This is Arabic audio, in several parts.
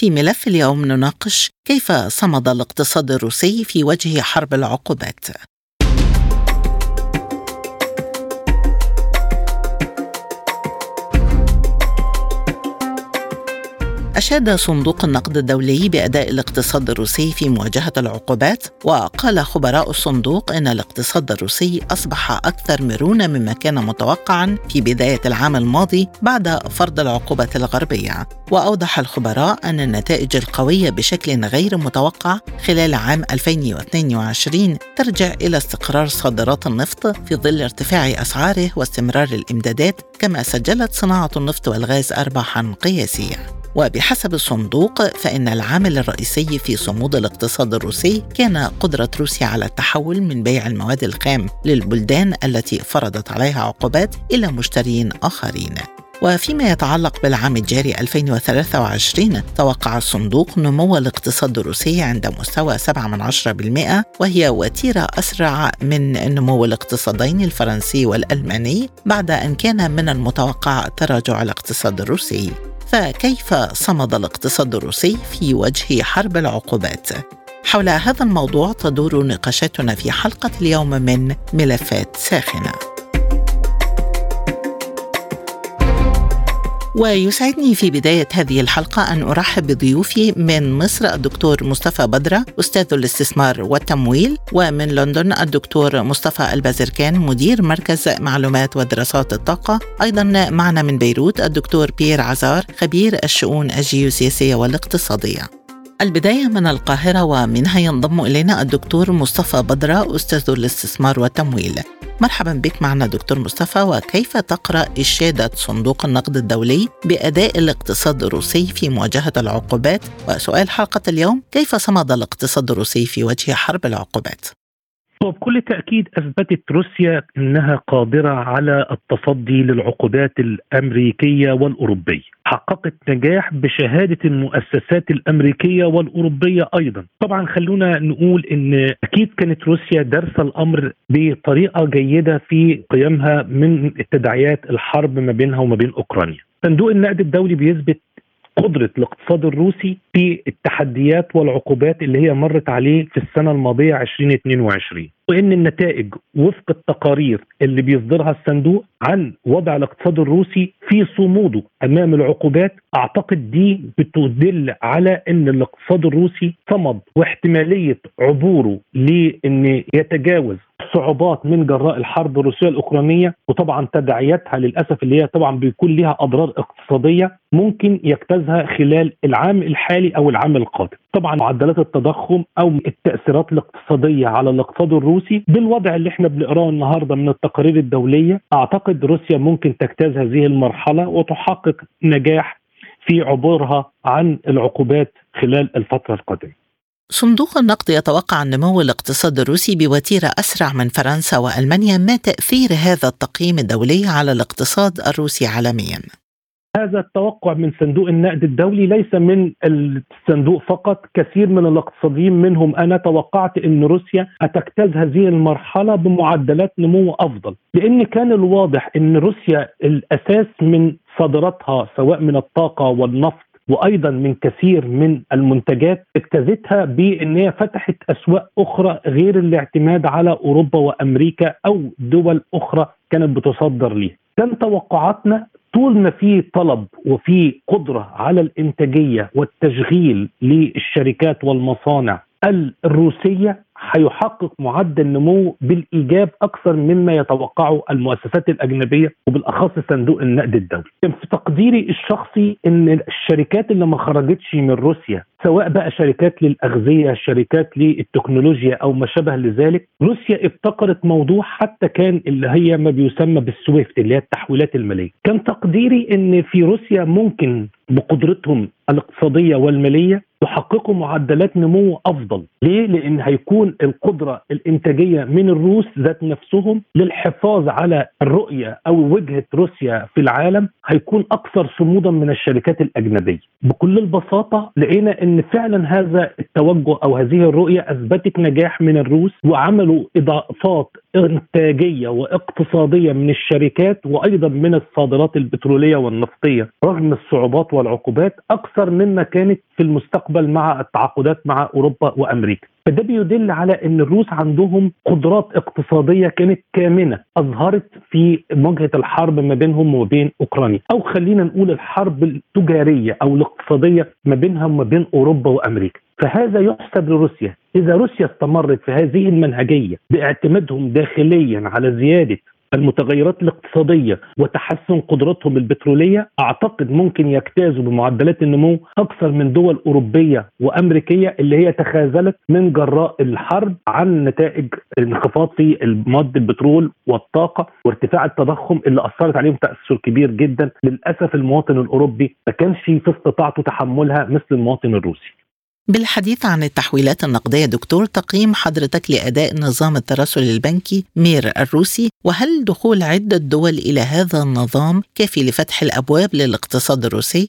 في ملف اليوم نناقش كيف صمد الاقتصاد الروسي في وجه حرب العقوبات. أشاد صندوق النقد الدولي بأداء الاقتصاد الروسي في مواجهة العقوبات وقال خبراء الصندوق إن الاقتصاد الروسي أصبح أكثر مرونة مما كان متوقعا في بداية العام الماضي بعد فرض العقوبات الغربية. وأوضح الخبراء أن النتائج القوية بشكل غير متوقع خلال عام 2022 ترجع إلى استقرار صادرات النفط في ظل ارتفاع أسعاره واستمرار الإمدادات كما سجلت صناعة النفط والغاز أرباحا قياسية وبحسب الصندوق فإن العامل الرئيسي في صمود الاقتصاد الروسي كان قدرة روسيا على التحول من بيع المواد الخام للبلدان التي فرضت عليها عقوبات إلى مشترين آخرين. وفيما يتعلق بالعام الجاري 2023 توقع الصندوق نمو الاقتصاد الروسي عند مستوى 7% وهي وتيرة أسرع من نمو الاقتصادين الفرنسي والألماني بعد أن كان من المتوقع تراجع الاقتصاد الروسي. فكيف صمد الاقتصاد الروسي في وجه حرب العقوبات؟ حول هذا الموضوع تدور نقاشاتنا في حلقة اليوم من ملفات ساخنة. ويسعدني في بداية هذه الحلقة أن أرحب بضيوفي من مصر الدكتور مصطفى بدرة أستاذ الاستثمار والتمويل ومن لندن الدكتور مصطفى البازركان مدير مركز معلومات ودراسات الطاقة. أيضا معنا من بيروت الدكتور بيير عزار خبير الشؤون الجيوسياسية والاقتصادية. البداية من القاهرة ومنها ينضم إلينا الدكتور مصطفى بدرة أستاذ الاستثمار والتمويل. مرحبا بك معنا دكتور مصطفى وكيف تقرأ إشادة صندوق النقد الدولي بأداء الاقتصاد الروسي في مواجهة العقوبات وسؤال حلقة اليوم كيف صمد الاقتصاد الروسي في وجه حرب العقوبات؟ وبكل تأكيد أثبتت روسيا أنها قادرة على التصدي للعقوبات الأمريكية والأوروبية. حققت نجاح بشهادة المؤسسات الأمريكية والأوروبية أيضا. طبعا خلونا نقول أن أكيد كانت روسيا دارسة الأمر بطريقة جيدة في قيامها من التداعيات الحرب ما بينها وما بين أوكرانيا. صندوق النقد الدولي بيثبت قدرة الاقتصاد الروسي في التحديات والعقوبات اللي هي مرت عليه في السنة الماضية 2022 وإن النتائج وفق التقارير اللي بيصدرها الصندوق عن وضع الاقتصاد الروسي في صموده أمام العقوبات أعتقد دي بتدل على إن الاقتصاد الروسي صمد واحتمالية عبوره لإن يتجاوز صعوبات من جراء الحرب الروسية الأوكرانية وطبعا تداعياتها للأسف اللي هي طبعا بيكون لها أضرار اقتصادية ممكن يجتازها خلال العام الحالي أو العام القادم. طبعا معدلات التضخم أو التأثيرات الاقتصادية على الاقتصاد الروسي بالوضع اللي إحنا بنقراه النهارده من التقارير الدولية أعتقد روسيا ممكن تجتاز هذه المرحلة وتحقق نجاح في عبورها عن العقوبات خلال الفترة القادمة. صندوق النقد يتوقع نمو الاقتصاد الروسي بوتيرة أسرع من فرنسا وألمانيا ما تأثير هذا التقييم الدولي على الاقتصاد الروسي عالميا؟ هذا التوقع من صندوق النقد الدولي ليس من الصندوق فقط كثير من الاقتصاديين منهم أنا توقعت إن روسيا هتجتاز هذه المرحلة بمعدلات نمو أفضل لأن كان الواضح إن روسيا الأساس من صادراتها سواء من الطاقة والنفط وأيضا من كثير من المنتجات اجتازتها بإن هي فتحت أسواق أخرى غير الاعتماد على أوروبا وأمريكا أو دول أخرى كانت بتصدر ليها. كان توقعاتنا طول ما في طلب وفي قدرة على الإنتاجية والتشغيل للشركات والمصانع الروسية هيحقق معدل نمو بالإيجاب أكثر مما يتوقعه المؤسسات الأجنبية وبالأخص صندوق النقد الدولي. كان في تقديري الشخصي إن الشركات اللي ما خرجتش من روسيا سواء بقى شركات للأغذية، شركات للتكنولوجيا أو ما شابه لذلك، روسيا ابتكرت موضوع حتى كان اللي هي ما بيسمى بالسويفت اللي هي التحويلات المالية. كان تقديري إن في روسيا ممكن بقدرتهم الاقتصادية والمالية يحققوا معدلات نمو أفضل، ليه؟ لأن هيكون القدرة الإنتاجية من الروس ذات نفسهم للحفاظ على الرؤية أو وجهة روسيا في العالم هيكون أكثر صمودا من الشركات الأجنبية. بكل البساطة لقينا إن فعلا هذا التوجه أو هذه الرؤية أثبتت نجاح من الروس وعملوا إضافات انتاجيه واقتصادية من الشركات وأيضا من الصادرات البترولية والنفطية رغم الصعوبات والعقوبات أكثر مما كانت في المستقبل مع التعاقدات مع أوروبا وأمريكا. فده بيدل على إن الروس عندهم قدرات اقتصادية كانت كامنة أظهرت في مواجهة الحرب ما بينهم وما بين أوكرانيا. أو خلينا نقول الحرب التجارية أو الاقتصادية ما بينها وما بين أوروبا وأمريكا. فهذا يحسب لروسيا. إذا روسيا استمرت في هذه المنهجية باعتمادهم داخليا على زيادة المتغيرات الاقتصادية وتحسن قدراتهم البترولية أعتقد ممكن يجتازوا بمعدلات النمو أكثر من دول أوروبية وأمريكية اللي هي تخاذلت من جراء الحرب عن نتائج الانخفاض في المواد البترول والطاقة وارتفاع التضخم اللي أثرت عليهم تأثر كبير جدا. للأسف المواطن الأوروبي ما كانش في استطاعته تحملها مثل المواطن الروسي. بالحديث عن التحويلات النقدية دكتور تقييم حضرتك لأداء نظام التراسل البنكي مير الروسي وهل دخول عدة دول إلى هذا النظام كافي لفتح الأبواب للاقتصاد الروسي؟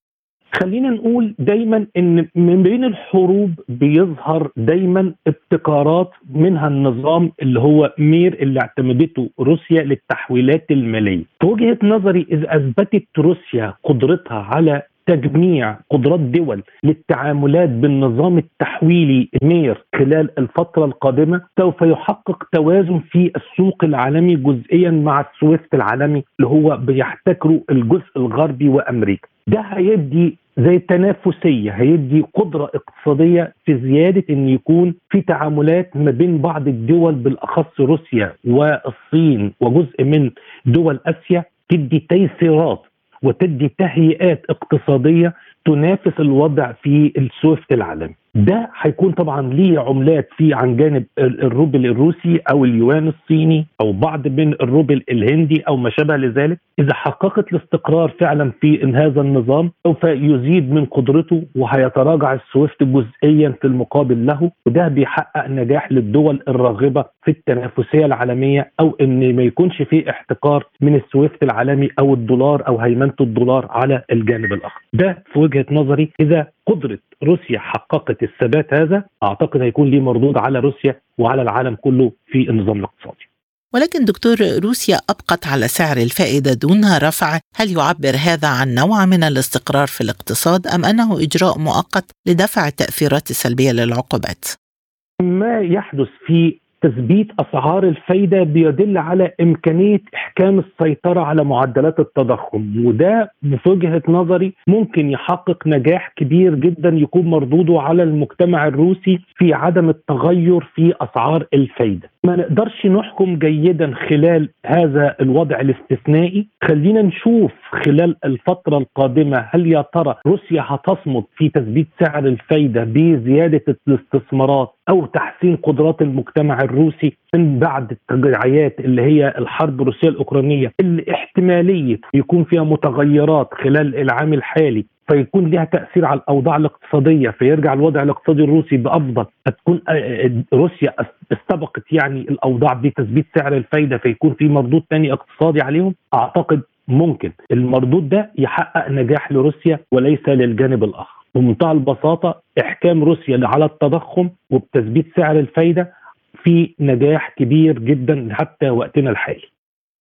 خلينا نقول دايما إن من بين الحروب بيظهر دايما ابتكارات منها النظام اللي هو مير اللي اعتمدته روسيا للتحويلات المالية. في وجهة نظري إذا أثبتت روسيا قدرتها على تجميع قدرات دول للتعاملات بالنظام التحويلي مير خلال الفترة القادمة سوف يحقق توازن في السوق العالمي جزئيا مع السويفت العالمي اللي هو بيحتكره الجزء الغربي وأمريكا. ده هيدي زي تنافسية هيدي قدرة اقتصادية في زيادة أن يكون في تعاملات ما بين بعض الدول بالأخص روسيا والصين وجزء من دول أسيا تدي تيسيرات وتدي تهيئات اقتصادية تنافس الوضع في ال SWIFT العالمي. ده هيكون طبعا ليه عملات في عن جانب الروبل الروسي أو اليوان الصيني أو بعض من الروبل الهندي أو ما شابه لذلك. إذا حققت الاستقرار فعلا في إن هذا النظام سوف يزيد من قدرته وهيتراجع ال SWIFT جزئيا في المقابل له وده بيحقق نجاح للدول الراغبة في التنافسية العالمية أو إن ما يكونش في احتكار من ال SWIFT العالمي أو الدولار أو هيمنة الدولار على الجانب الآخر. ده في وجهة نظري إذا قدرة روسيا حققت الثبات هذا أعتقد هيكون ليه مردود على روسيا وعلى العالم كله في النظام الاقتصادي ولكن دكتور روسيا أبقت على سعر الفائدة دون رفع هل يعبر هذا عن نوع من الاستقرار في الاقتصاد أم أنه إجراء مؤقت لدفع التأثيرات السلبية للعقوبات؟ ما يحدث في تثبيت أسعار الفايدة بيدل على إمكانية إحكام السيطرة على معدلات التضخم وده في وجهه نظري ممكن يحقق نجاح كبير جدا يكون مردوده على المجتمع الروسي في عدم التغير في أسعار الفايدة. ما نقدرش نحكم جيدا خلال هذا الوضع الاستثنائي، خلينا نشوف خلال الفترة القادمة هل يا ترى روسيا هتصمد في تثبيت سعر الفايدة بزيادة الاستثمارات أو تحسين قدرات المجتمع الروسي من بعد التجاعيات اللي هي الحرب الروسيه الأوكرانية؟ اللي احتماليه يكون فيها متغيرات خلال العام الحالي فيكون لها تأثير على الأوضاع الاقتصادية فيرجع الوضع الاقتصادي الروسي بأفضل. فتكون آه، آه، روسيا استبقت يعني الأوضاع بتثبيت سعر الفايدة فيكون في مردود ثاني اقتصادي عليهم؟ أعتقد ممكن. المردود ده يحقق نجاح لروسيا وليس للجانب الآخر. بمنتهى البساطة إحكام روسيا على التضخم وبتثبيت سعر الفايدة في نجاح كبير جدا حتى وقتنا الحالي.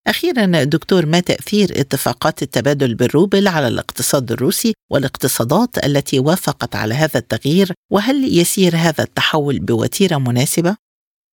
أخيرا دكتور ما تأثير اتفاقات التبادل بالروبل على الاقتصاد الروسي والاقتصادات التي وافقت على هذا التغيير وهل يسير هذا التحول بوتيرة مناسبة؟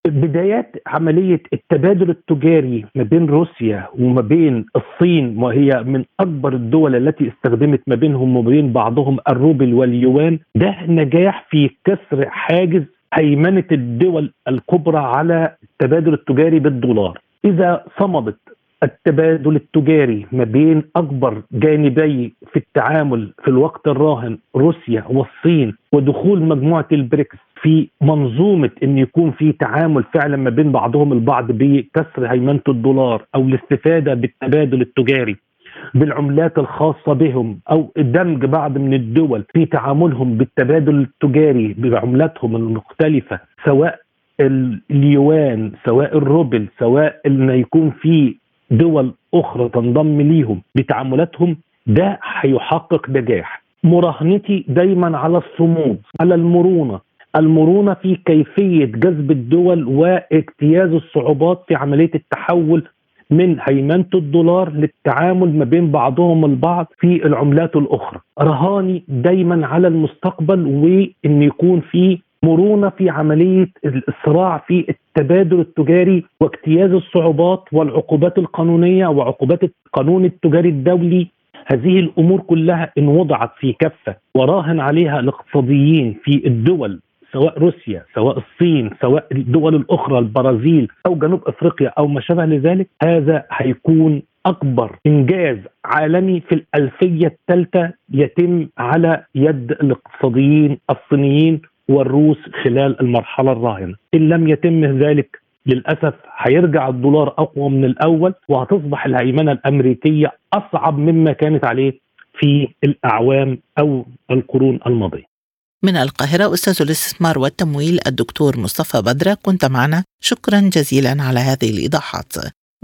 بدايات عملية التبادل التجاري ما بين روسيا وما بين الصين وهي من أكبر الدول التي استخدمت ما بينهم وما بين بعضهم الروبل واليوان ده نجاح في كسر حاجز هيمنة الدول الكبرى على التبادل التجاري بالدولار إذا صمدت التبادل التجاري ما بين أكبر جانبي في التعامل في الوقت الراهن روسيا والصين ودخول مجموعة البريكس في منظومة إن يكون في تعامل فعلا ما بين بعضهم البعض بكسر هيمنة الدولار أو الاستفادة بالتبادل التجاري بالعملات الخاصة بهم أو دمج بعض من الدول في تعاملهم بالتبادل التجاري بعملاتهم المختلفة سواء اليوان سواء الروبل سواء إن يكون في دول أخرى تنضم ليهم بتعاملاتهم ده هيحقق نجاح مراهنتي دايما على الصمود على المرونة المرونة في كيفية جذب الدول واجتياز الصعوبات في عملية التحول من هيمنة الدولار للتعامل ما بين بعضهم البعض في العملات الأخرى. رهاني دايما على المستقبل وإن يكون في مرونه في عملية الصراع في التبادل التجاري واجتياز الصعوبات والعقوبات القانونية وعقوبات القانون التجاري الدولي. هذه الأمور كلها إن وضعت في كفة وراهن عليها الاقتصاديين في الدول سواء روسيا سواء الصين سواء الدول الأخرى البرازيل أو جنوب أفريقيا أو ما شابه لذلك هذا هيكون أكبر إنجاز عالمي في الألفية الثالثة يتم على يد الاقتصاديين الصينيين والروس خلال المرحلة الراهنة. إن لم يتم ذلك للأسف هيرجع الدولار أقوى من الأول وهتصبح الهيمنة الأمريكية أصعب مما كانت عليه في الأعوام أو القرون الماضية. من القاهرة أستاذ الاستثمار والتمويل الدكتور مصطفى بدرة كنت معنا. شكرا جزيلا على هذه الإيضاحات.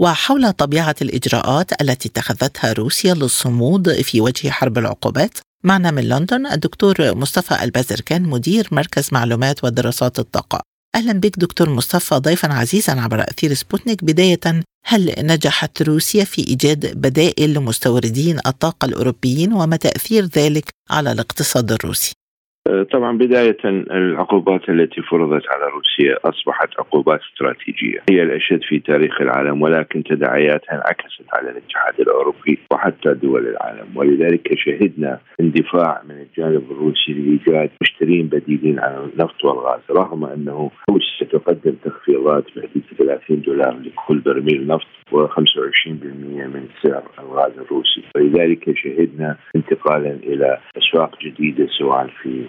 وحول طبيعة الإجراءات التي اتخذتها روسيا للصمود في وجه حرب العقوبات معنا من لندن الدكتور مصطفى البازركان مدير مركز معلومات ودراسات الطاقة أهلا بك دكتور مصطفى ضيفا عزيزا عبر أثير سبوتنيك بداية هل نجحت روسيا في إيجاد بدائل لمستوردين الطاقة الأوروبيين وما تأثير ذلك على الاقتصاد الروسي؟ طبعا بداية العقوبات التي فرضت على روسيا أصبحت عقوبات استراتيجية. هي الأشد في تاريخ العالم ولكن تداعياتها انعكست على الاتحاد الأوروبي وحتى دول العالم. ولذلك شهدنا اندفاع من الجانب الروسي لإيجاد مشترين بديلين عن النفط والغاز رغم أنه روسيا تقدم تخفيضات بحدود 30 دولار لكل برميل نفط و25% من سعر الغاز الروسي. ولذلك شهدنا انتقالا إلى أسواق جديدة سواء في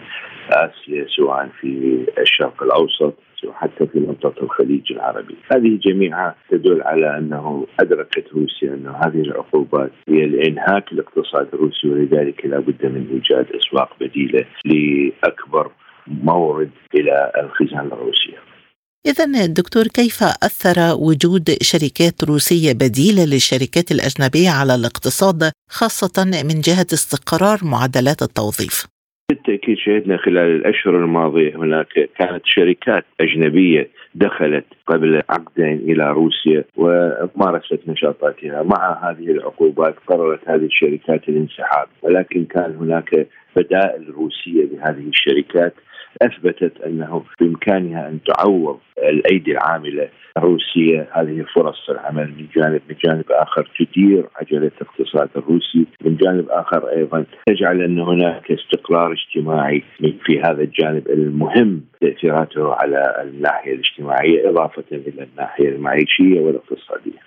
آسيا سواء في الشرق الأوسط حتى في منطقة الخليج العربي، هذه جميعها تدل على أنه أدركت روسيا انه هذه العقوبات هي لانهاك الاقتصاد الروسي ولذلك لا بد من إيجاد أسواق بديلة لأكبر مورد إلى الخزان الروسية. إذا الدكتور كيف أثر وجود شركات روسية بديلة للشركات الأجنبية على الاقتصاد خاصة من جهة استقرار معدلات التوظيف؟ بالتأكيد شهدنا خلال الأشهر الماضية هناك كانت شركات أجنبية دخلت قبل عقدين إلى روسيا ومارست نشاطاتها. مع هذه العقوبات قررت هذه الشركات الانسحاب. ولكن كان هناك بدائل روسية لهذه الشركات. أثبتت أنه بإمكانها أن تعوض الأيدي العاملة الروسيه هذه فرص العمل من جانب من جانب آخر تدير عجله الاقتصاد الروسي من جانب آخر أيضا تجعل أن هناك استقرار اجتماعي في هذا الجانب المهم تأثيراته على الناحية الاجتماعية إضافة إلى الناحية المعيشية والاقتصادية.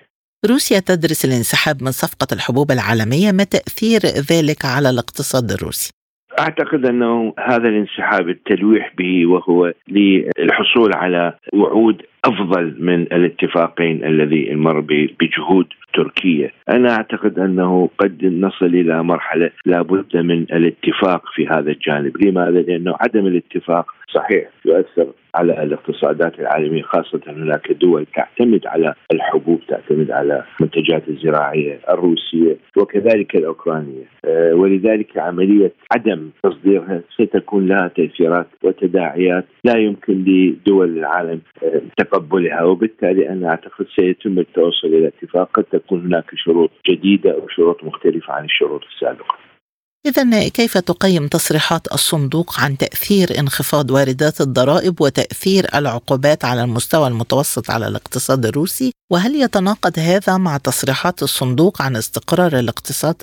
روسيا تدرس الانسحاب من صفقة الحبوب العالمية ما تأثير ذلك على الاقتصاد الروسي؟ أعتقد أنه هذا الانسحاب التلويح به وهو للحصول على وعود أفضل من الاتفاقين الذي مر بجهود تركيا أنا أعتقد أنه قد نصل إلى مرحلة لابد من الاتفاق في هذا الجانب لماذا؟ لأنه عدم الاتفاق صحيح يؤثر على الاقتصادات العالمية خاصة هناك دول تعتمد على الحبوب تعتمد على المنتجات الزراعية الروسية وكذلك الأوكرانية. آه، ولذلك عملية عدم تصديرها ستكون لها تأثيرات وتداعيات لا يمكن لدول العالم آه، تقبلها. وبالتالي أنا أعتقد سيتم التوصل إلى اتفاق. قد تكون هناك شروط جديدة أو شروط مختلفة عن الشروط السابقة. إذا كيف تقيم تصريحات الصندوق عن تأثير انخفاض واردات الضرائب وتأثير العقوبات على المستوى المتوسط على الاقتصاد الروسي؟ وهل يتناقض هذا مع تصريحات الصندوق عن استقرار الاقتصاد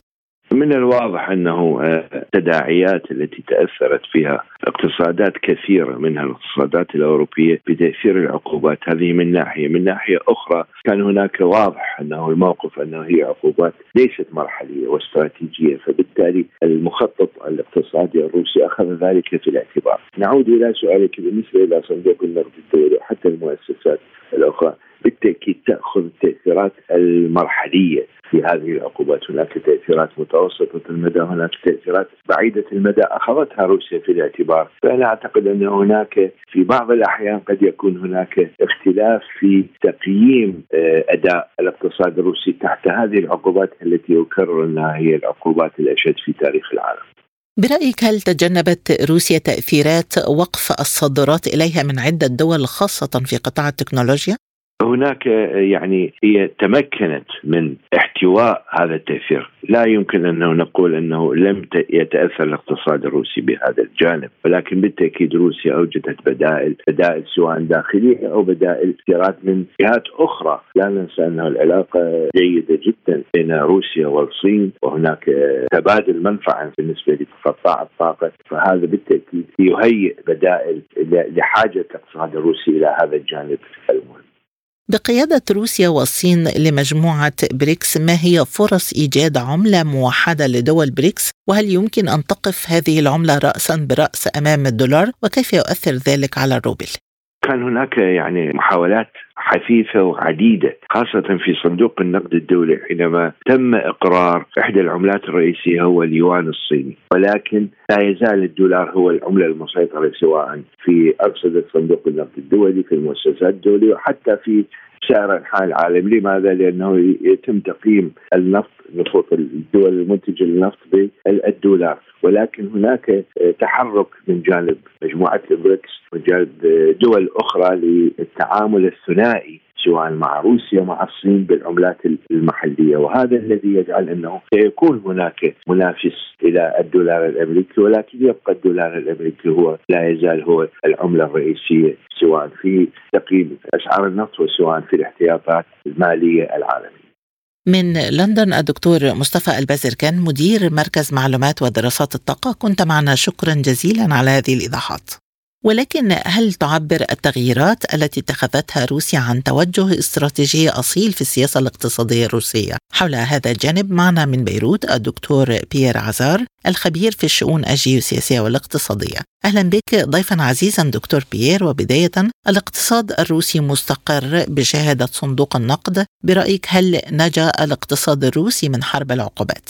من الواضح أنه التداعيات آه، التي تأثرت فيها اقتصادات كثيرة منها الاقتصادات الأوروبية بتاثير العقوبات هذه من ناحية، من ناحية أخرى كان هناك واضح أنه الموقف أنه هي عقوبات ليست مرحلية واستراتيجية فبالتالي المخطط الاقتصادي الروسي أخذ ذلك في الاعتبار. نعود إلى سؤالك بالنسبة إلى صندوق النقد الدولي وحتى المؤسسات الأخرى بالتأكيد تأخذ التاثيرات المرحلية في هذه العقوبات. هناك تأثيرات متوسطة المدى هناك تأثيرات بعيدة المدى. أخذتها روسيا في الاعتبار. فأنا أعتقد أن هناك في بعض الأحيان قد يكون هناك اختلاف في تقييم آه، أداء الاقتصاد الروسي تحت هذه العقوبات التي أكرر أنها هي العقوبات الأشد في تاريخ العالم. برأيك هل تجنبت روسيا تأثيرات وقف الصادرات إليها من عدة دول خاصة في قطاع التكنولوجيا؟ هناك يعني هي تمكنت من احتواء هذا التأثير، لا يمكن انه نقول أنه لم يتأثر الاقتصاد الروسي بهذا الجانب، ولكن بالتأكيد روسيا أوجدت بدائل، بدائل سواء داخلية أو بدائل استيراد من جهات أخرى، لا ننسى أنه العلاقة جيدة جدا بين روسيا والصين وهناك تبادل منفعة بالنسبة لقطاع الطاقة، فهذا بالتأكيد يهيئ بدائل لحاجة الاقتصاد الروسي إلى هذا الجانب المهم. بقيادة روسيا والصين لمجموعة بريكس ما هي فرص إيجاد عملة موحدة لدول بريكس وهل يمكن أن تقف هذه العملة رأسا برأس أمام الدولار وكيف يؤثر ذلك على الروبل؟ كان هناك يعني محاولات حثيثة وعديدة خاصة في صندوق النقد الدولي حينما تم إقرار إحدى العملات الرئيسية هو اليوان الصيني. ولكن لا يزال الدولار هو العملة المسيطرة سواء في ارصده صندوق النقد الدولي في المؤسسات الدولية وحتى في سائر انحاء العالم، لماذا؟ لأنه يتم تقييم النفط نفوط الدول المنتجة للنفط بالدولار، ولكن هناك تحرك من جانب مجموعة البريكس من جانب دول أخرى للتعامل الثنائي سواء مع روسيا مع الصين بالعملات المحلية. وهذا الذي يجعل أنه سيكون هناك منافس إلى الدولار الأمريكي ولكن يبقى الدولار الأمريكي هو لا يزال هو العملة الرئيسية سواء في تقييم أسعار النفط وسواء في الاحتياطات المالية العالمية. من لندن الدكتور مصطفى البازركان مدير مركز معلومات ودراسات الطاقة. كنت معنا. شكرا جزيلا على هذه الإيضاحات. ولكن هل تعبر التغييرات التي اتخذتها روسيا عن توجه استراتيجي أصيل في السياسة الاقتصادية الروسية؟ حول هذا الجانب معنا من بيروت الدكتور بيير عزار الخبير في الشؤون الجيوسياسية والاقتصادية. أهلا بك ضيفا عزيزا دكتور بيير وبداية الاقتصاد الروسي مستقر بشهادة صندوق النقد، برأيك هل نجا الاقتصاد الروسي من حرب العقوبات؟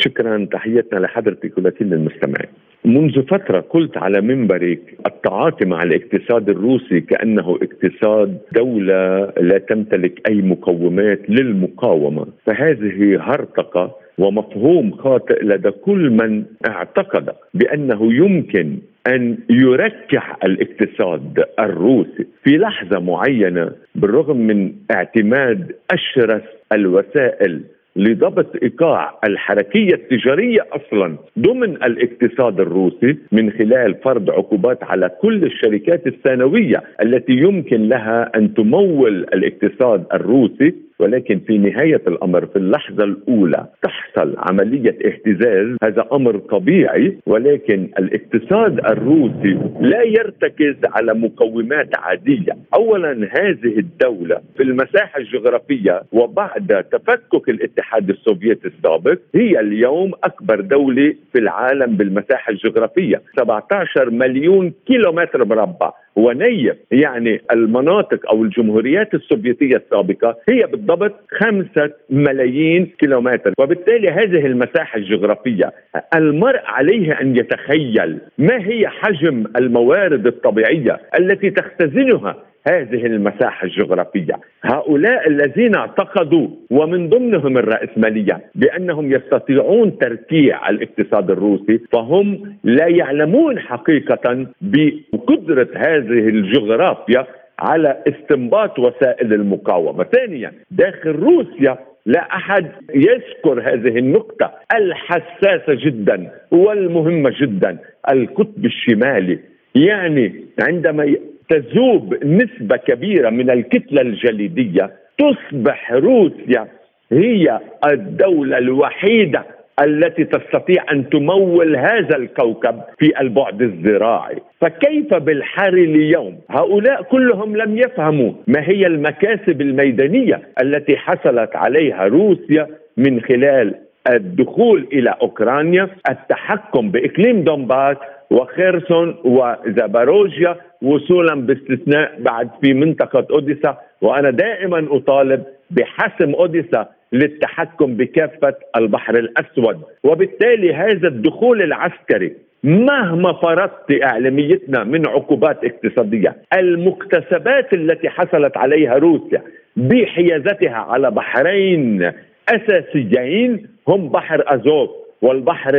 شكرا تحياتنا لحضرتك ولكل المستمعين. منذ فترة قلت على منبرك التعاطي مع الاقتصاد الروسي كأنه اقتصاد دولة لا تمتلك أي مقومات للمقاومة. فهذه هرطقة ومفهوم خاطئ لدى كل من اعتقد بأنه يمكن أن يركح الاقتصاد الروسي في لحظة معينة بالرغم من اعتماد أشرس الوسائل لضبط إيقاع الحركية التجارية أصلا ضمن الاقتصاد الروسي من خلال فرض عقوبات على كل الشركات الثانوية التي يمكن لها أن تمول الاقتصاد الروسي ولكن في نهاية الأمر في اللحظة الأولى تحصل عملية اهتزاز. هذا أمر طبيعي ولكن الاقتصاد الروسي لا يرتكز على مقومات عادية. أولا هذه الدولة في المساحة الجغرافية وبعد تفكك الاتحاد السوفيتي السابق هي اليوم أكبر دولة في العالم بالمساحة الجغرافية. 17 مليون كيلومتر مربع. ونيف يعني المناطق أو الجمهوريات السوفيتية السابقة هي بالضبط خمسة ملايين كيلومتر. وبالتالي هذه المساحة الجغرافية المرء عليه أن يتخيل ما هي حجم الموارد الطبيعية التي تختزنها هذه المساحة الجغرافية. هؤلاء الذين اعتقدوا ومن ضمنهم الرأسمالية بأنهم يستطيعون تركيع الاقتصاد الروسي فهم لا يعلمون حقيقة بقدرة هذه الجغرافيا على استنباط وسائل المقاومة. ثانيا داخل روسيا لا أحد يذكر هذه النقطة الحساسة جدا والمهمة جدا القطب الشمالي. يعني عندما تذوب نسبة كبيرة من الكتلة الجليدية تصبح روسيا هي الدولة الوحيدة التي تستطيع أن تمول هذا الكوكب في البعد الزراعي. فكيف بالحر اليوم؟ هؤلاء كلهم لم يفهموا ما هي المكاسب الميدانية التي حصلت عليها روسيا من خلال الدخول إلى أوكرانيا التحكم بإقليم دونباس وخيرسون وزاباروجيا وصولا باستثناء بعد في منطقة أوديسا وأنا دائما أطالب بحسم أوديسا للتحكم بكافة البحر الأسود. وبالتالي هذا الدخول العسكري مهما فرضت إعلاميتنا من عقوبات اقتصادية المكتسبات التي حصلت عليها روسيا بحيازتها على بحرين أساسيين هم بحر ازوف والبحر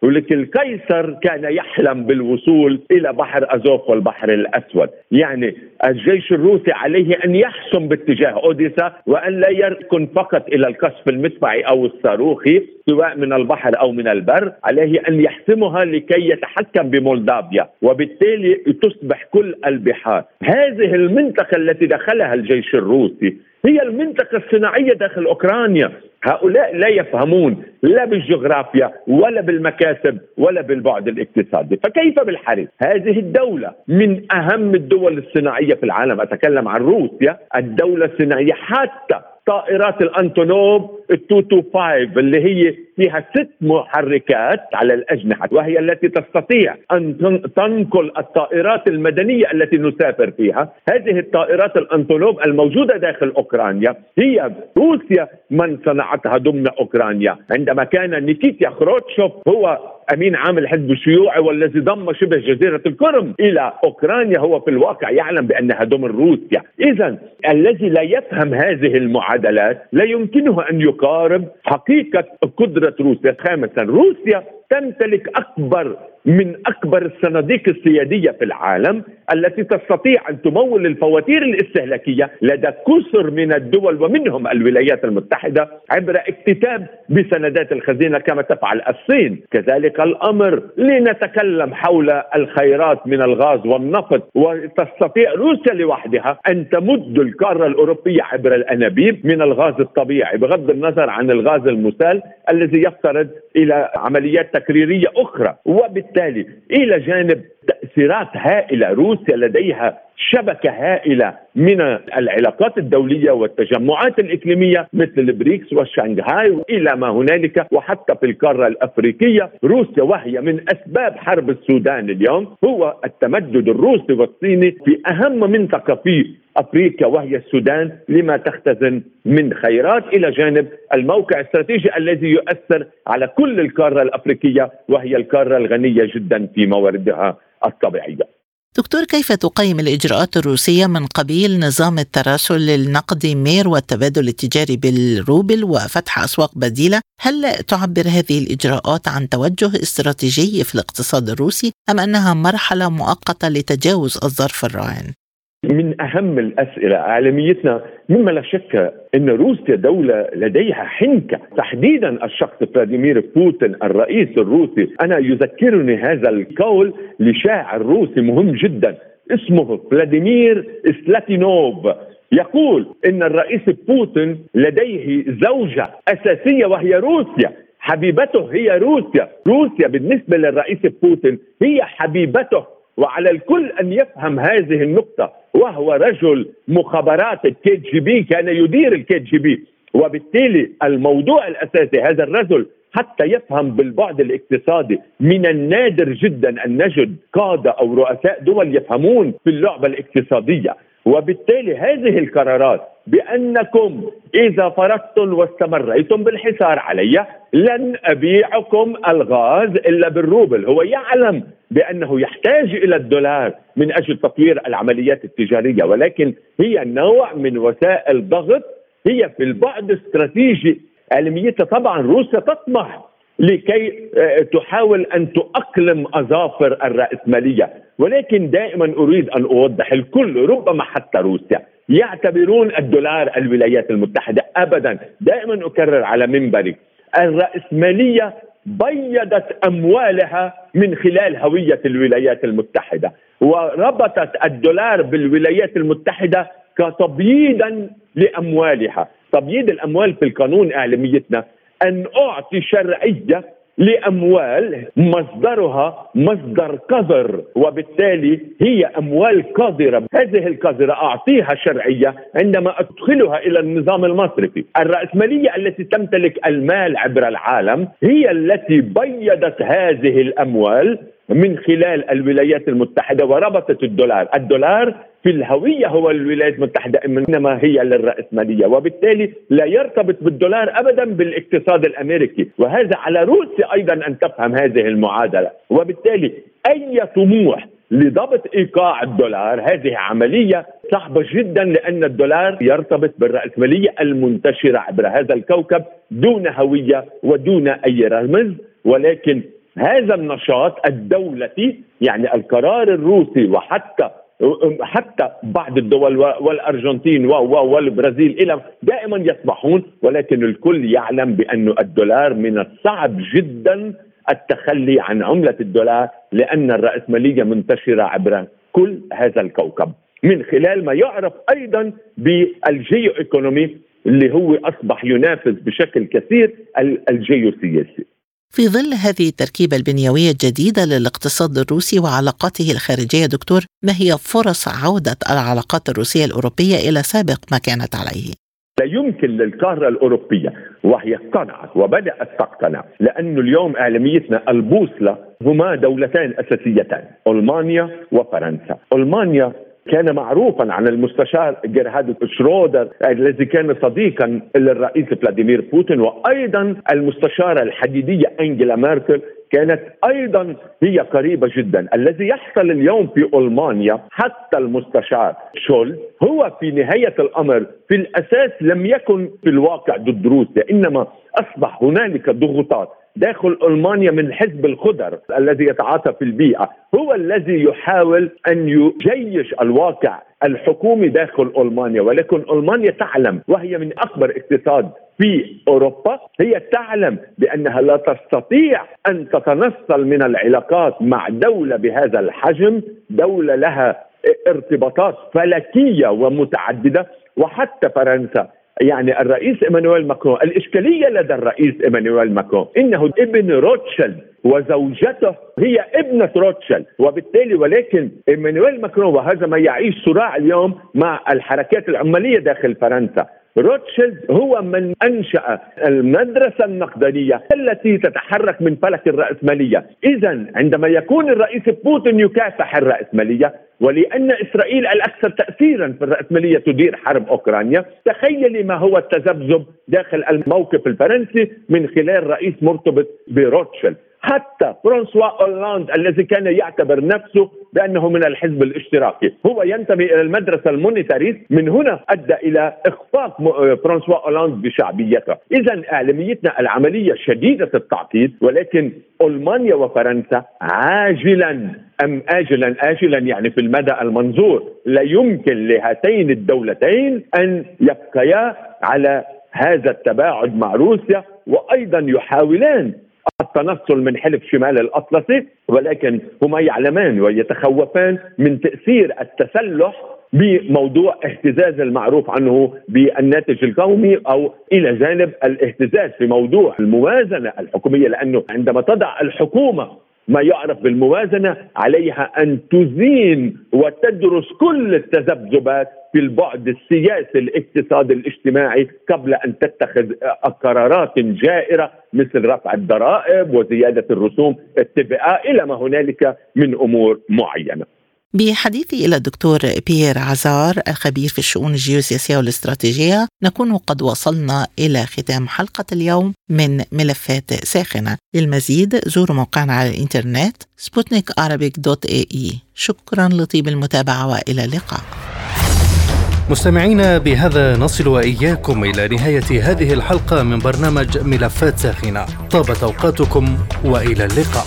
الاسود ولك القيصر كان يحلم بالوصول إلى بحر أزوف والبحر الأسود، يعني الجيش الروسي عليه أن يحسم باتجاه أوديسا وأن لا يركن فقط إلى القصف المدفعي أو الصاروخي سواء من البحر أو من البر، عليه أن يحسمها لكي يتحكم بمولدافيا، وبالتالي تصبح كل البحار، هذه المنطقة التي دخلها الجيش الروسي هي المنطقة الصناعية داخل أوكرانيا. هؤلاء لا يفهمون لا بالجغرافيا ولا بالمكاسب ولا بالبعد الاقتصادي. فكيف بالحرب؟ هذه الدولة من أهم الدول الصناعية في العالم. أتكلم عن روسيا الدولة الصناعية حتى طائرات الانتونوف 225 اللي هي فيها ست محركات على الأجنحة وهي التي تستطيع أن تنقل الطائرات المدنية التي نسافر فيها، هذه الطائرات الانتونوف الموجودة داخل أوكرانيا هي روسيا من صنعتها ضمن أوكرانيا، عندما كان نيكيتيا خروتشوف هو أمين عام الحزب الشيوعي والذي ضم شبه جزيرة القرم إلى أوكرانيا هو في الواقع يعلم بأنها ضمن روسيا، إذا الذي لا يفهم هذه المعادلات لا يمكنه أن يقارب حقيقة قدرة روسيا، خامسا روسيا تمتلك أكبر من أكبر الصناديق السيادية في العالم التي تستطيع أن تمول الفواتير الاستهلاكية لدى كثر من الدول ومنهم الولايات المتحدة عبر اكتتاب بسندات الخزينة كما تفعل الصين، كذلك الأمر لنتكلم حول الخيرات من الغاز والنفط وتستطيع روسيا لوحدها أن تمد القاره الأوروبية عبر الأنابيب من الغاز الطبيعي بغض النظر عن الغاز المسال الذي يفترض إلى عمليات تكريرية أخرى. وبالتالي إلى جانب تأثيرات هائلة. روسيا لديها شبكة هائلة من العلاقات الدولية والتجمعات الإقليمية مثل البريكس والشنغهاي وإلى ما هنالك وحتى في القارة الأفريقية. روسيا وهي من أسباب حرب السودان اليوم. هو التمدد الروسي والصيني في أهم منطقة في أفريقيا وهي السودان لما تختزن من خيرات. إلى جانب الموقع الاستراتيجي الذي يؤثر على كل القارة الأفريقية وهي القارة الغنية جدا في مواردها. الطبيعية. دكتور كيف تقيم الإجراءات الروسية من قبيل نظام التراسل النقدي مير والتبادل التجاري بالروبل وفتح أسواق بديلة هل تعبر هذه الإجراءات عن توجه استراتيجي في الاقتصاد الروسي أم أنها مرحلة مؤقتة لتجاوز الظرف الراهن؟ من أهم الأسئلة اعلاميتنا مما لا شك إن روسيا دولة لديها حنكة. تحديدا الشخص فلاديمير بوتين الرئيس الروسي. أنا يذكرني هذا القول لشاعر روسي مهم جدا. اسمه فلاديمير سلاتينوف يقول إن الرئيس بوتين لديه زوجة أساسية وهي روسيا. حبيبته هي روسيا. روسيا بالنسبة للرئيس بوتين هي حبيبته. وعلى الكل أن يفهم هذه النقطة وهو رجل مخابرات الكي جي بي كان يدير الكي جي بي وبالتالي الموضوع الأساسي هذا الرجل حتى يفهم بالبعد الاقتصادي من النادر جدا أن نجد قادة أو رؤساء دول يفهمون في اللعبة الاقتصادية. وبالتالي هذه القرارات بأنكم إذا فرضتم واستمريتم بالحصار علي لن أبيعكم الغاز إلا بالروبل، هو يعلم بأنه يحتاج إلى الدولار من أجل تطوير العمليات التجارية ولكن هي نوع من وسائل ضغط. هي في البعد الاستراتيجي علميتها طبعا روسيا تطمح لكي آه، تحاول أن تؤقلم أظافر الرأسمالية. ولكن دائما أريد أن أوضح الكل ربما حتى روسيا يعتبرون الدولار الولايات المتحدة ابدا. دائما أكرر على منبري الرأسمالية بيضت أموالها من خلال هوية الولايات المتحدة وربطت الدولار بالولايات المتحدة كتبييضا لأموالها. تبييض الأموال في القانون إعلاميتنا أن أعطي شرعية لأموال مصدرها مصدر قذر وبالتالي هي أموال قذره، هذه القذره أعطيها شرعية عندما أدخلها إلى النظام المصرفي، الرأسمالية التي تمتلك المال عبر العالم هي التي بيضت هذه الأموال من خلال الولايات المتحدة وربطت الدولار، الدولار في الهوية هو الولايات المتحدة إنما هي للرأسمالية. وبالتالي لا يرتبط بالدولار ابدا بالاقتصاد الأمريكي. وهذا على روسيا أيضا أن تفهم هذه المعادلة. وبالتالي أي طموح لضبط إيقاع الدولار هذه عملية صعبة جدا لأن الدولار يرتبط بالرأسمالية المنتشرة عبر هذا الكوكب دون هوية ودون أي رمز. ولكن هذا النشاط الدولتي يعني القرار الروسي وحتى حتى بعض الدول والأرجنتين والبرازيل إلى دائما يسمحون ولكن الكل يعلم بأن الدولار من الصعب جدا التخلي عن عملة الدولار لأن الراسماليه منتشرة عبر كل هذا الكوكب. من خلال ما يعرف أيضا بالجيو إيكونومي اللي هو أصبح ينافس بشكل كثير الجيو سياسي. في ظل هذه التركيبة البنيوية الجديدة للاقتصاد الروسي وعلاقاته الخارجية دكتور ما هي فرص عودة العلاقات الروسية الأوروبية إلى سابق ما كانت عليه؟ لا يمكن للقارة الأوروبية وهي اقتنعت وبدأت تقتنع لأن اليوم إعلاميتنا البوصلة هما دولتين أساسيتان ألمانيا وفرنسا ألمانيا كان معروفا عن المستشار جيرهارد شرودر الذي كان صديقا للرئيس فلاديمير بوتين وأيضا المستشارة الحديدية أنجيلا ميركل كانت أيضا هي قريبة جدا. الذي يحصل اليوم في ألمانيا حتى المستشار شول هو في نهاية الأمر في الأساس لم يكن في الواقع ضد روسيا إنما أصبح هنالك ضغوطات. داخل ألمانيا من حزب الخضر الذي يتعاطى في البيئة هو الذي يحاول أن يجيش الواقع الحكومي داخل ألمانيا ولكن ألمانيا تعلم وهي من أكبر اقتصاد في أوروبا هي تعلم بأنها لا تستطيع أن تتنصل من العلاقات مع دولة بهذا الحجم دولة لها ارتباطات فلكية ومتعددة وحتى فرنسا. يعني الرئيس إيمانويل ماكرون الإشكالية لدى الرئيس إيمانويل ماكرون إنه ابن روتشيلد وزوجته هي ابنة روتشيلد وبالتالي ولكن إيمانويل ماكرون وهذا ما يعيش صراع اليوم مع الحركات العمالية داخل فرنسا. روتشيلد هو من أنشأ المدرسة النقديه التي تتحرك من فلك الرأسمالية، اذا عندما يكون الرئيس بوتين يكافح الرأسمالية ولأن إسرائيل الأكثر تاثيرا في الراسماليه تدير حرب أوكرانيا، تخيلي ما هو التذبذب داخل الموقف الفرنسي من خلال رئيس مرتبط بروتشيلد، حتى فرانسوا اولاند الذي كان يعتبر نفسه بأنه من الحزب الاشتراكي. هو ينتمي إلى المدرسة ال monetarist. من هنا أدى إلى إخفاق فرانسوا اولاند بشعبيته. اذا إعلاميتنا العملية شديدة التعقيد ولكن ألمانيا وفرنسا عاجلا أم اجلا اجلا يعني في المدى المنظور لا يمكن لهاتين الدولتين أن يبقيا على هذا التباعد مع روسيا وأيضا يحاولان التنصل من حلف شمال الأطلسي ولكن هما يعلمان ويتخوفان من تأثير التسلح بموضوع اهتزاز المعروف عنه بالناتج القومي أو إلى جانب الاهتزاز في موضوع الموازنة الحكومية لأنه عندما تضع الحكومة ما يعرف بالموازنة عليها أن تزين وتدرس كل التذبذبات في البعد السياسي الاقتصادي الاجتماعي قبل أن تتخذ قرارات جائرة مثل رفع الضرائب وزيادة الرسوم التبعة إلى ما هنالك من أمور معينة. بحديثي إلى الدكتور بيير عزار الخبير في الشؤون الجيوسياسية والاستراتيجية نكون قد وصلنا إلى ختام حلقة اليوم من ملفات ساخنة. للمزيد زوروا موقعنا على الإنترنت سبوتنيك dot ae. شكرا لطيب المتابعة وإلى اللقاء. مستمعينا بهذا نصل وإياكم إلى نهاية هذه الحلقة من برنامج ملفات ساخنة. طابت أوقاتكم وإلى اللقاء.